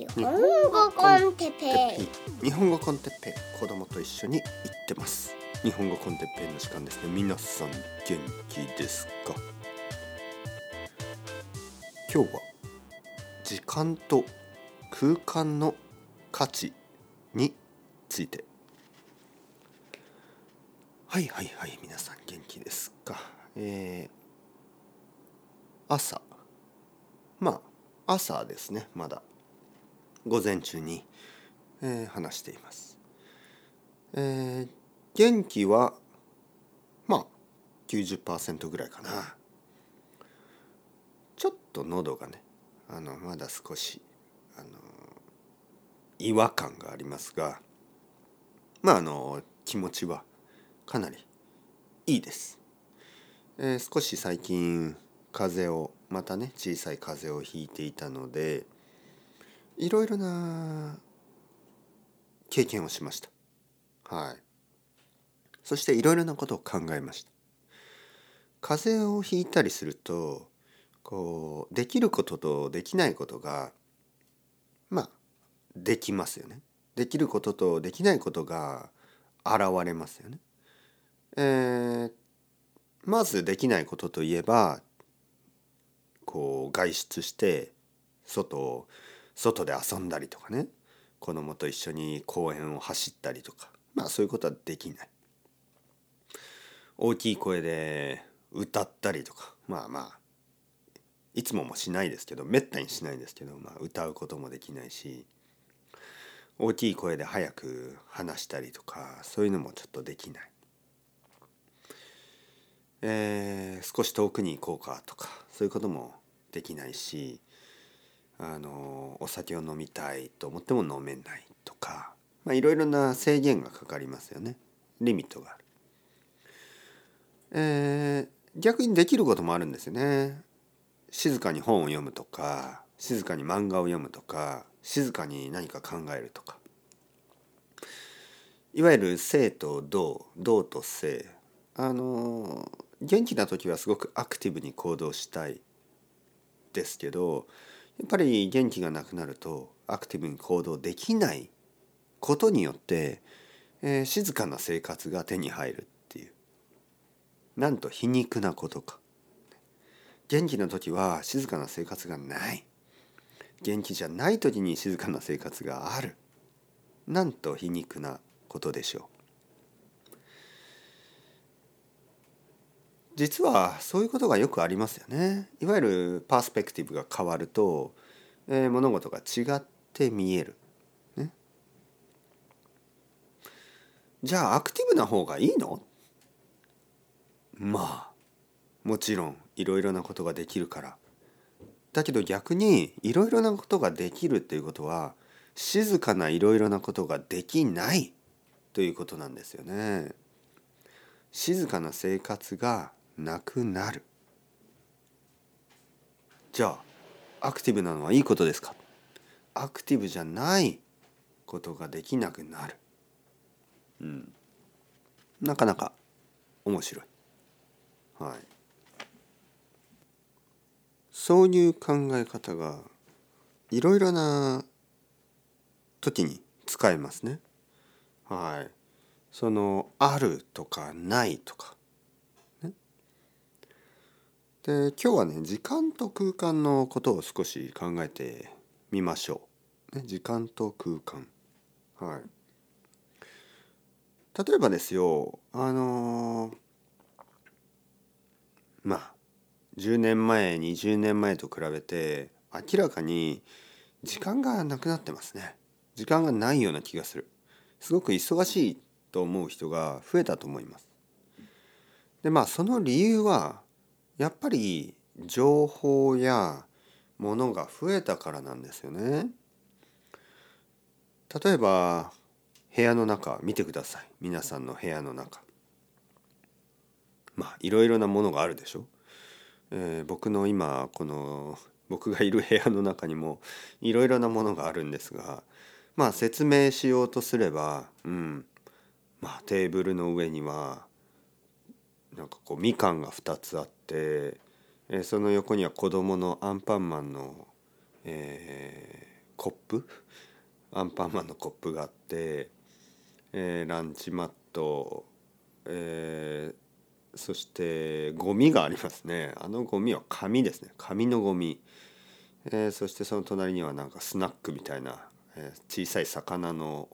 日本語コンテペイ。日本語コンテッペイ。子供と一緒に行ってます。日本語コンテッペイの時間ですね。皆さん元気ですか？今日は時間と空間の価値について。はいはいはい皆さん元気ですか？えー、朝。まあ朝ですねまだ午前中に、えー話しています、えー元気はまあ90%ぐらいかな。ちょっと喉がねあのまだ少しあの違和感がありますがまああの気持ちはかなりいいです、えー少し最近風邪をまたね小さい風邪をひいていたのでいろいろな経験をしました。はい。そしていろいろなことを考えました。風邪をひいたりするとこうできることとできないことがまあできますよね。できることとできないことが現れますよね。えーまずできないことといえばこう外出して外を外で遊んだりとかね。子供と一緒に公園を走ったりとか。まあそういうことはできない。大きい声で歌ったりとか。まあまあいつももしないですけどめったにしないですけど、まあ、歌うこともできないし。大きい声で早く話したりとかそういうのもちょっとできない。えー少し遠くに行こうかとかそういうこともできないし。あのお酒を飲みたいと思っても飲めないとか、いろいろな制限がかかりますよねリミットがある。えー逆にできることもあるんですよね。静かに本を読むとか静かに漫画を読むとか静かに何か考えるとかいわゆる静と動動と静あの元気な時はすごくアクティブに行動したいですけどやっぱり元気がなくなるとアクティブに行動できないことによって、えー静かな生活が手に入るっていうなんと皮肉なことか。元気な時は静かな生活がない。元気じゃない時に静かな生活がある。なんと皮肉なことでしょう。実はそういうことがよくありますよね。いわゆるパースペクティブが変わると、えー物事が違って見える、ね、じゃあアクティブな方がいいの？まあもちろんいろいろなことができるから。だけど逆にいろいろなことができるっていうことは静かないろいろなことができないということなんですよね。静かな生活がなくなる。じゃあアクティブなのはいいことですか？アクティブじゃないことができなくなる。うん。なかなか面白い。はい。そういう考え方がいろいろな時に使えますね。はい。そのあるとかないとか。で今日はね時間と空間のことを少し考えてみましょう。ね、時間と空間。はい。例えばですよあのまあ10年前20年前と比べて明らかに時間がなくなってますね時間がないような気がするすごく忙しいと思う人が増えたと思いますでまあその理由はやっぱり情報やものが増えたからなんですよね。例えば部屋の中見てください。皆さんの部屋の中。まあいろいろなものがあるでしょ。えー僕の今この僕がいる部屋の中にもいろいろなものがあるんですがまあ説明しようとすれば、うん、まあテーブルの上にはなんかこうみかんが2つあって、えその横には子供のアンパンマンの、えーコップ？アンパンマンのコップがあって、えーランチマット、えーそしてゴミがありますね。あのゴミは紙ですね。紙のゴミ、えそしてその隣にはなんかスナックみたいな、え小さい魚の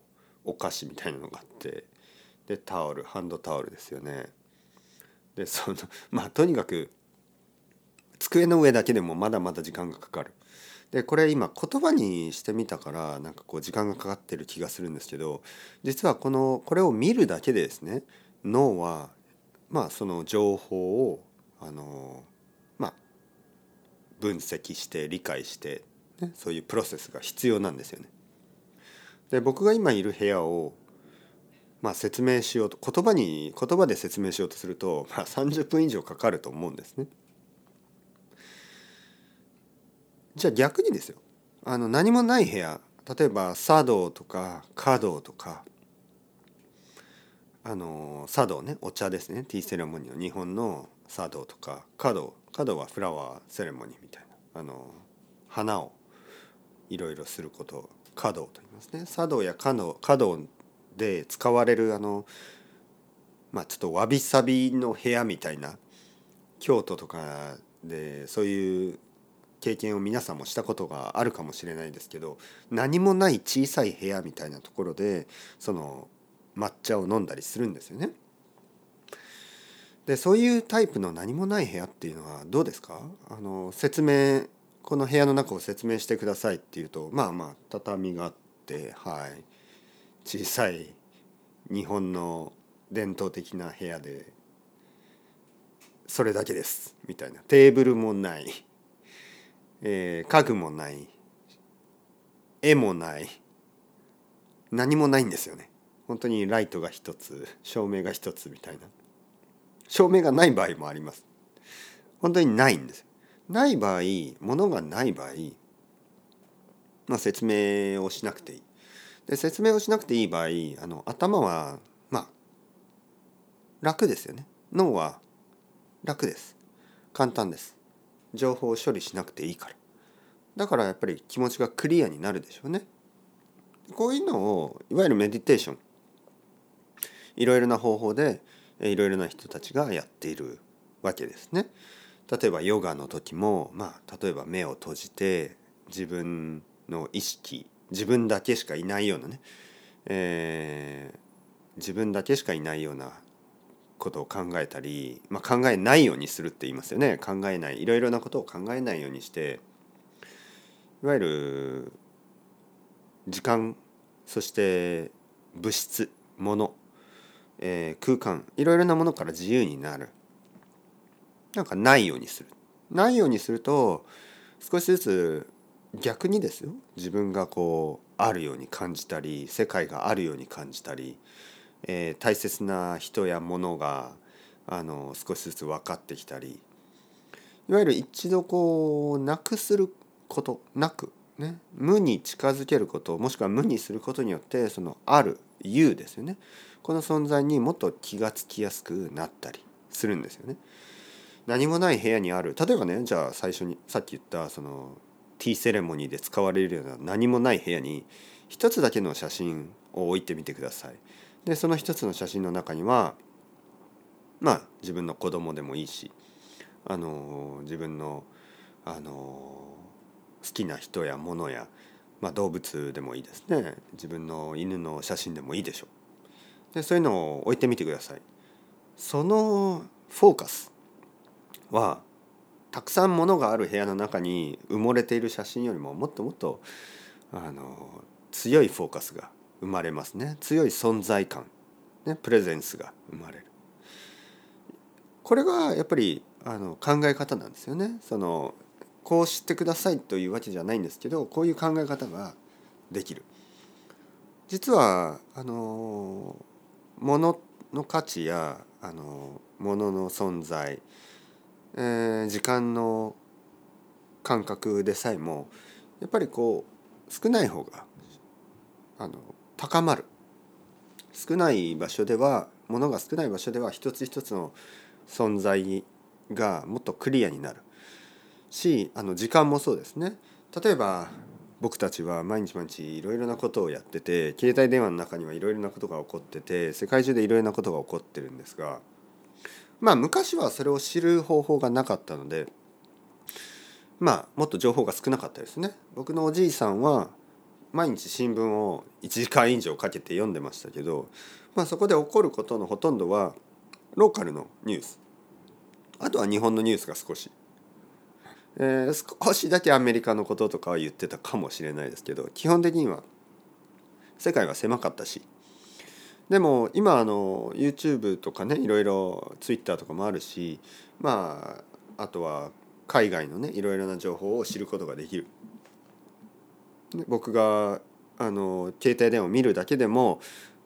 お菓子みたいなのがあってでタオルハンドタオルですよね。でそのまあとにかく机の上だけでもまだまだ時間がかかるでこれ今言葉にしてみたからなんかこう時間がかかってる気がするんですけど実はこのこれを見るだけでですね脳はまあその情報をあのまあ分析して理解して、ね、そういうプロセスが必要なんですよね。で僕が今いる部屋をまあ説明しようと言葉に言葉で説明しようとすると、まあ、30分以上かかると思うんですね。じゃあ逆にですよ。あの何もない部屋例えば茶道とか華道とかあの茶道ねお茶ですね。ティーセレモニーの日本の茶道とか華道華道はフラワーセレモニーみたいなあの花をいろいろすることを華道と言いますね。茶道や華道華道で使われるあのまあちょっとわびさびの部屋みたいな京都とかでそういう経験を皆さんもしたことがあるかもしれないですけど何もない小さい部屋みたいなところでその抹茶を飲んだりするんですよね。でそういうタイプの何もない部屋っていうのはどうですか？あの説明この部屋の中を説明してくださいっていうとまあまあ畳があってはい小さい日本の伝統的な部屋でそれだけですみたいな。テーブルもない、えー家具もない。絵もない。何もないんですよね。本当にライトが一つ照明が一つみたいな。照明がない場合もあります。本当にないんです。ない場合物がない場合、まあ、説明をしなくていい。で説明をしなくていい場合あの頭はまあ楽ですよね。脳は楽です。簡単です。情報を処理しなくていいから。だからやっぱり気持ちがクリアになるでしょうね。こういうのをいわゆるメディテーションいろいろな方法でいろいろな人たちがやっているわけですね。例えばヨガの時も、まあ、例えば目を閉じて自分の意識自分だけしかいないようなね、えー自分だけしかいないようなことを考えたり、まあ、考えないようにするって言いますよね。考えない。いろいろなことを考えないようにしていわゆる時間そして物質物えー空間いろいろなものから自由になる。なんかないようにする。ないようにすると少しずつ逆にですよ。自分がこうあるように感じたり世界があるように感じたり、えー大切な人や物があの少しずつ分かってきたりいわゆる一度こうなくすることなくね無に近づけることもしくは無にすることによってそのある「有」ですよね。この存在にもっと気がつきやすくなったりするんですよね。何もない部屋にある。例えばねじゃあ最初にさっき言ったそのティーセレモニーで使われるような何もない部屋に一つだけの写真を置いてみてください。でその一つの写真の中にはまあ自分の子供でもいいしあの自分のあの好きな人や物や、まあ、動物でもいいですね自分の犬の写真でもいいでしょう。でそういうのを置いてみてください。そのフォーカスはたくさん物がある部屋の中に埋もれている写真よりももっともっとあの強いフォーカスが生まれますね。強い存在感、ね、プレゼンスが生まれる。これがやっぱりあの考え方なんですよね。そのこうしてくださいというわけじゃないんですけどこういう考え方ができる。実はあの物の価値やあの物の存在、えー時間の感覚でさえもやっぱりこう少ない方があの高まる。少ない場所では物が少ない場所では一つ一つの存在がもっとクリアになる。しあの時間もそうですね。例えば僕たちは毎日毎日いろいろなことをやってて携帯電話の中にはいろいろなことが起こってて世界中でいろいろなことが起こってるんですがまあ昔はそれを知る方法がなかったのでまあもっと情報が少なかったですね。僕のおじいさんは毎日新聞を1時間以上かけて読んでましたけど、まあ、そこで起こることのほとんどはローカルのニュースあとは日本のニュースが少し、えー、少しだけアメリカのこととかは言ってたかもしれないですけど基本的には世界は狭かったしでも今あの YouTube とかねいろいろ Twitter とかもあるしまああとは海外のねいろいろな情報を知ることができる。僕があの携帯電話を見るだけでも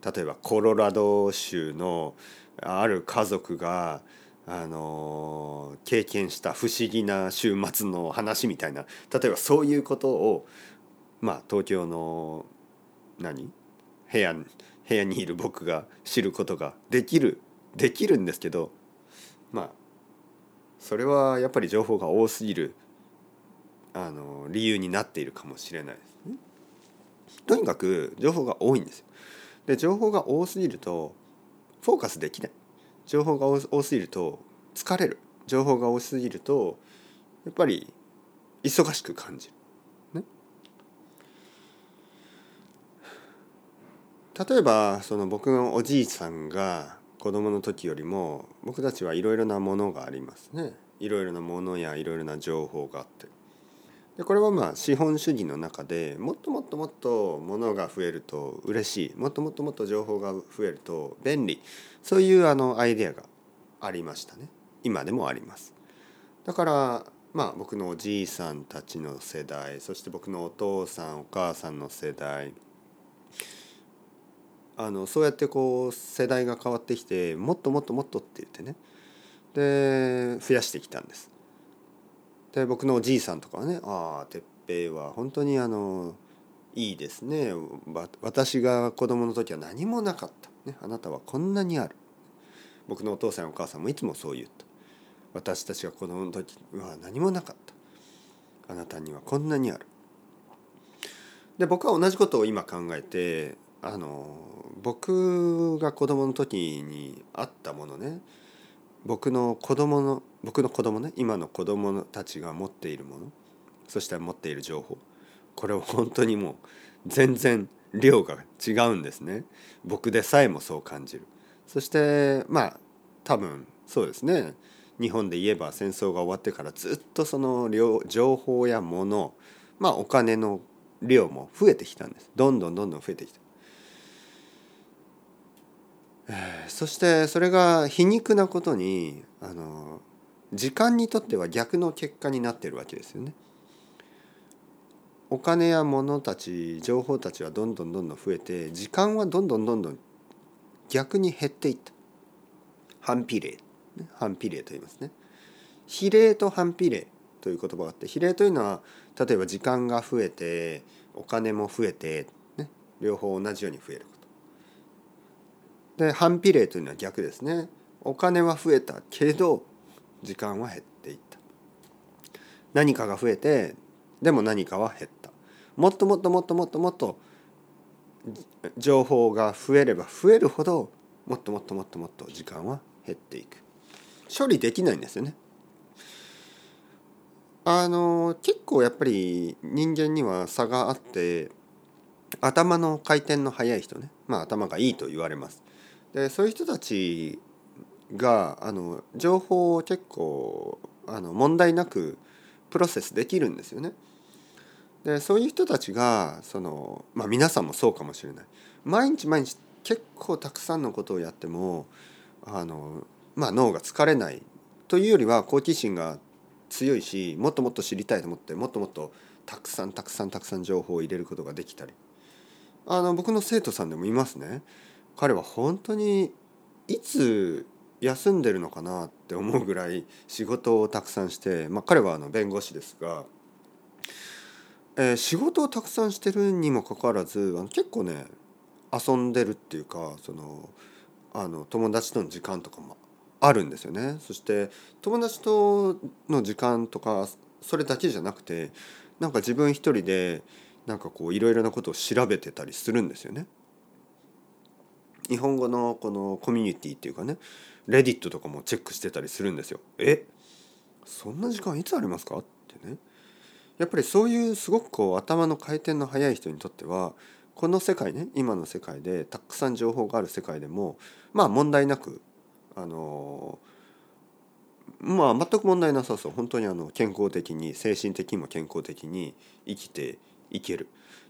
例えばコロラド州のある家族があの経験した不思議な週末の話みたいな例えばそういうことをまあ東京の何？部屋部屋にいる僕が知ることができるできるんですけどまあそれはやっぱり情報が多すぎるあの理由になっているかもしれないですね。とにかく情報が多いんですよ。で情報が多すぎるとフォーカスできない。情報が多すぎると疲れる。情報が多すぎるとやっぱり忙しく感じる。例えばその僕のおじいさんが子供の時よりも僕たちはいろいろなものがありますね。いろいろなものやいろいろな情報があって。でこれはまあ資本主義の中でもっともっともっと物が増えると嬉しいもっともっともっと情報が増えると便利そういうあのアイデアがありましたね今でもありますだからまあ僕のおじいさんたちの世代そして僕のお父さんお母さんの世代あのそうやってこう世代が変わってきてもっともっともっとって言ってね。で増やしてきたんです。で僕のおじいさんとかはね「ああ哲平は本当にあのいいですね。私が子供の時は何もなかった、ね、あなたはこんなにある」僕のお父さんお母さんもいつもそう言った。私たちが子供の時は何もなかった。あなたにはこんなにある。で僕は同じことを今考えてあの僕が子供の時にあったものね。僕の子供の僕の子供ね。今の子供たちが持っているもの。そして持っている情報。これを本当にもう全然量が違うんですね。僕でさえもそう感じる。そしてまあ多分そうですね。日本で言えば戦争が終わってからずっとその情報や物まあお金の量も増えてきたんです。どんどんどんどん増えてきた。そしてそれが皮肉なことにあの時間にとっては逆の結果になってるわけですよね。お金や物たち情報たちはどんどんどんどん増えて時間はどんどんどんどん逆に減っていった。反比例。反比例と言いますね。比例と反比例という言葉があって比例というのは例えば時間が増えてお金も増えて、ね、両方同じように増える。で反比例というのは逆ですね。お金は増えたけど時間は減っていった。何かが増えてでも何かは減った。もっともっともっともっともっと情報が増えれば増えるほどもっともっともっともっと時間は減っていく。処理できないんですよね。あの結構やっぱり人間には差があって頭の回転の速い人ね。まあ頭がいいと言われます。でそういう人たちがあの情報を結構あの問題なくプロセスできるんですよね。でそういう人たちがその、まあ、皆さんもそうかもしれない毎日毎日結構たくさんのことをやってもあの、まあ、脳が疲れないというよりは好奇心が強いしもっともっと知りたいと思ってもっともっとたくさんたくさんたくさん情報を入れることができたりあの僕の生徒さんでもいますね。彼は本当にいつ休んでるのかなって思うぐらい仕事をたくさんして、まあ、彼はあの弁護士ですが、えー、仕事をたくさんしてるにもかかわらずあの結構ね遊んでるっていうかそのあの友達との時間とかもあるんですよね。そして友達との時間とかそれだけじゃなくてなんか自分一人でなんかこういろいろなことを調べてたりするんですよね。日本語のこのコミュニティっていうかねレディットとかもチェックしてたりするんですよ。え？そんな時間いつありますか？ってね。やっぱりそういうすごくこう頭の回転の速い人にとってはこの世界ね今の世界でたくさん情報がある世界でもまあ問題なくあのまあ全く問題なさそう。本当にあの健康的に精神的にも健康的に生きていける。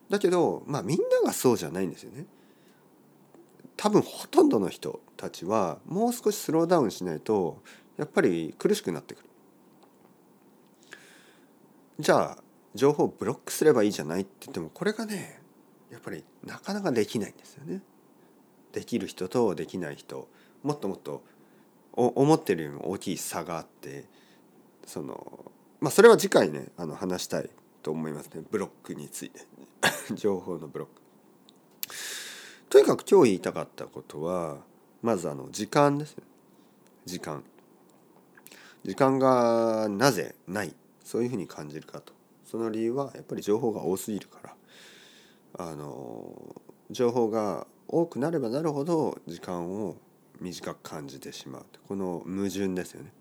だけどまあみんながそうじゃないんですよね。多分ほとんどの人たちはもう少しスローダウンしないとやっぱり苦しくなってくる。じゃあ情報をブロックすればいいじゃないって言ってもこれがねやっぱりなかなかできないんですよね。できる人とできない人。もっともっと思ってるよりも大きい差があってそのまあそれは次回ねあの話したいと思いますね。ブロックについて。情報のブロック。とにかく今日言いたかったことはまずあの時間です時間。時間がなぜない？そういうふうに感じるかと。その理由はやっぱり情報が多すぎるから。あの情報が多くなればなるほど時間を短く感じてしまうこの矛盾ですよね。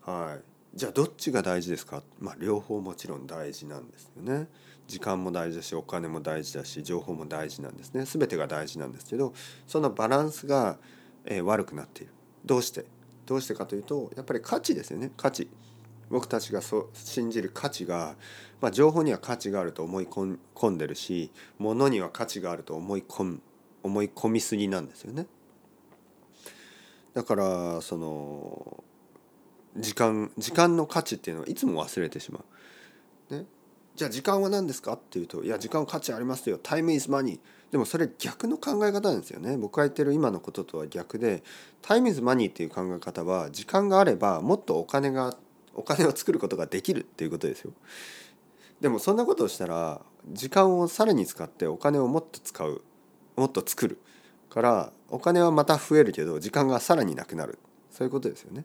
はい、じゃあどっちが大事ですか、まあ、両方もちろん大事なんですよね。時間も大事だしお金も大事だし情報も大事なんですね。全てが大事なんですけどそのバランスが、え、悪くなっている。どうして？どうしてかというとやっぱり価値ですよね。価値。僕たちがそ信じる価値が、まあ、情報には価値があると思い込んでるし物には価値があると思い込む思い込みすぎなんですよね。だからその時間時間の価値っていうのはいつも忘れてしまう。ね、じゃあ時間は何ですか？っていうといや時間は価値ありますよ。タイムイズマニーでもそれ逆の考え方なんですよね。僕が言ってる今のこととは逆でタイムイズマニーっていう考え方は時間があればもっとお金がお金を作ることができるっていうことですよ。でもそんなことをしたら時間をさらに使ってお金をもっと使う。もっと作る。からお金はまた増えるけど時間がさらになくなる。そういうことですよね。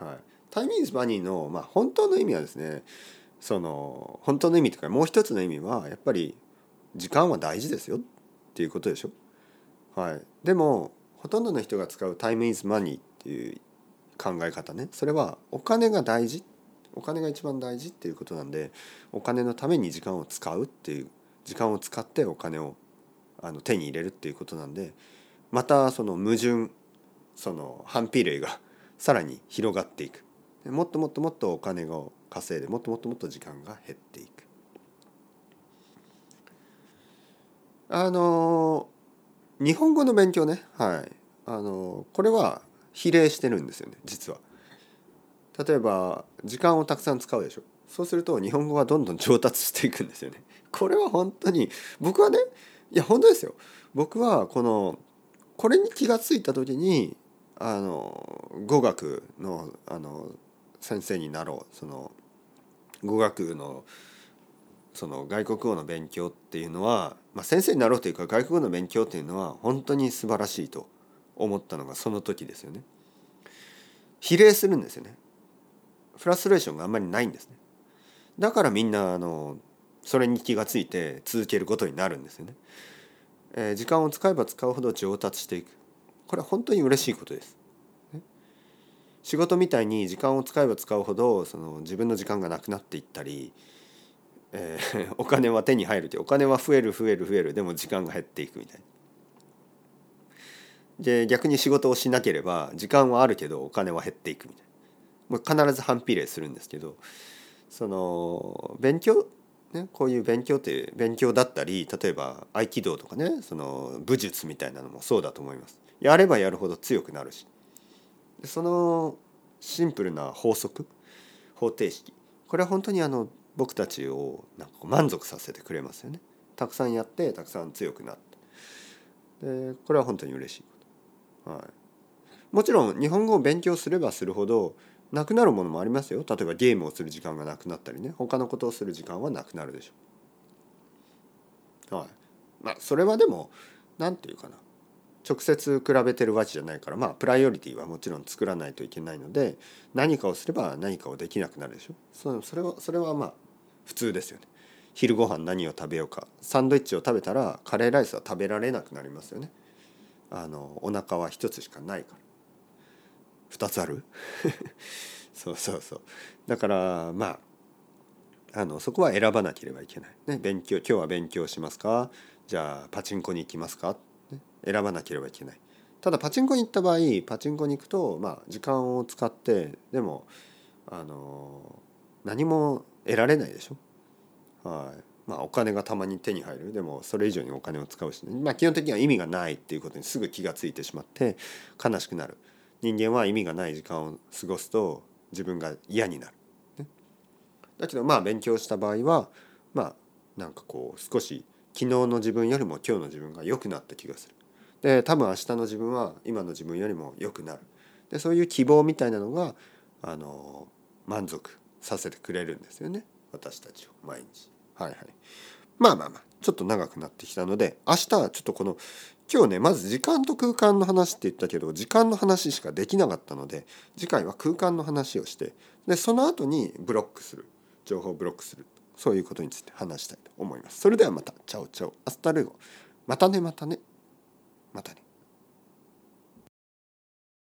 はい、タイミングズバニーの、まあ、本当の意味はですねその本当の意味とかもう一つの意味はやっぱり時間は大事ですよっていうことでしょ？はい、でもほとんどの人が使うタイムイズマニーっていう考え方ね。それはお金が大事お金が一番大事っていうことなんでお金のために時間を使うっていう時間を使ってお金をあの手に入れるっていうことなんでまたその矛盾その反比例がさらに広がっていく。もっともっともっとお金を稼いでもっともっともっと時間が減っていく。あの日本語の勉強ね。はい。あのこれは比例してるんですよね。実は。例えば時間をたくさん使うでしょ。そうすると日本語はどんどん上達していくんですよね。これは本当に僕はねいや本当ですよ。僕はこのこれに気が付いた時にあの語学のあの先生になろう。その語学のその外国語の勉強っていうのは、まあ、先生になろうというか外国語の勉強っていうのは本当に素晴らしいと思ったのがその時ですよね。比例するんですよね。フラストレーションがあんまりないんですね。だからみんなあのそれに気がついて続けることになるんですよね。えー、時間を使えば使うほど上達していくこれは本当に嬉しいことです。仕事みたいに時間を使えば使うほどその自分の時間がなくなっていったり、えー、お金は手に入るってお金は増える増える増えるでも時間が減っていくみたいな。で逆に仕事をしなければ時間はあるけどお金は減っていくみたいな。もう必ず反比例するんですけどその勉強ね、こういう勉強って勉強だったり例えば合気道とかねその武術みたいなのもそうだと思います。やればやるほど強くなるしそのシンプルな法則方程式。これは本当にあの僕たちをなんか満足させてくれますよね。たくさんやってたくさん強くなって。でこれは本当に嬉しいこと。はい、もちろん日本語を勉強すればするほどなくなるものもありますよ。例えばゲームをする時間がなくなったりね。他のことをする時間はなくなるでしょ。う。はい、まあそれはでも何て言うかな。直接比べてるわけじゃないからまあプライオリティはもちろん作らないといけないので何かをすれば何かをできなくなるでしょ。そそれはそれはまあ普通ですよね。昼ご飯何を食べようか。サンドイッチを食べたらカレーライスは食べられなくなりますよね。あのお腹は一つしかないから。二つある？そうそうそう。だからまああのそこは選ばなければいけない、ね、勉強今日は勉強しますか？じゃあパチンコに行きますか、ね、選ばなければいけない。ただパチンコに行った場合パチンコに行くとまあ時間を使ってでもあの何も得られないでしょ？はい。まあ、お金がたまに手に入る。でもそれ以上にお金を使うし、ね、まあ、基本的には意味がないっていうことにすぐ気が付いてしまって悲しくなる。人間は意味がない時間を過ごすと自分が嫌になる、ね、だけどまあ勉強した場合はまあなんかこう少し昨日の自分よりも今日の自分が良くなった気がする。で多分明日の自分は今の自分よりも良くなる。でそういう希望みたいなのがあの満足させてくれるんですよね。私たちを毎日。はいはい、まあまあまあちょっと長くなってきたので明日はちょっとこの今日ねまず時間と空間の話って言ったけど時間の話しかできなかったので次回は空間の話をしてでその後にブロックする。情報をブロックするそういうことについて話したいと思います。それではまた ciao ciao hasta luego またねまたねまたね。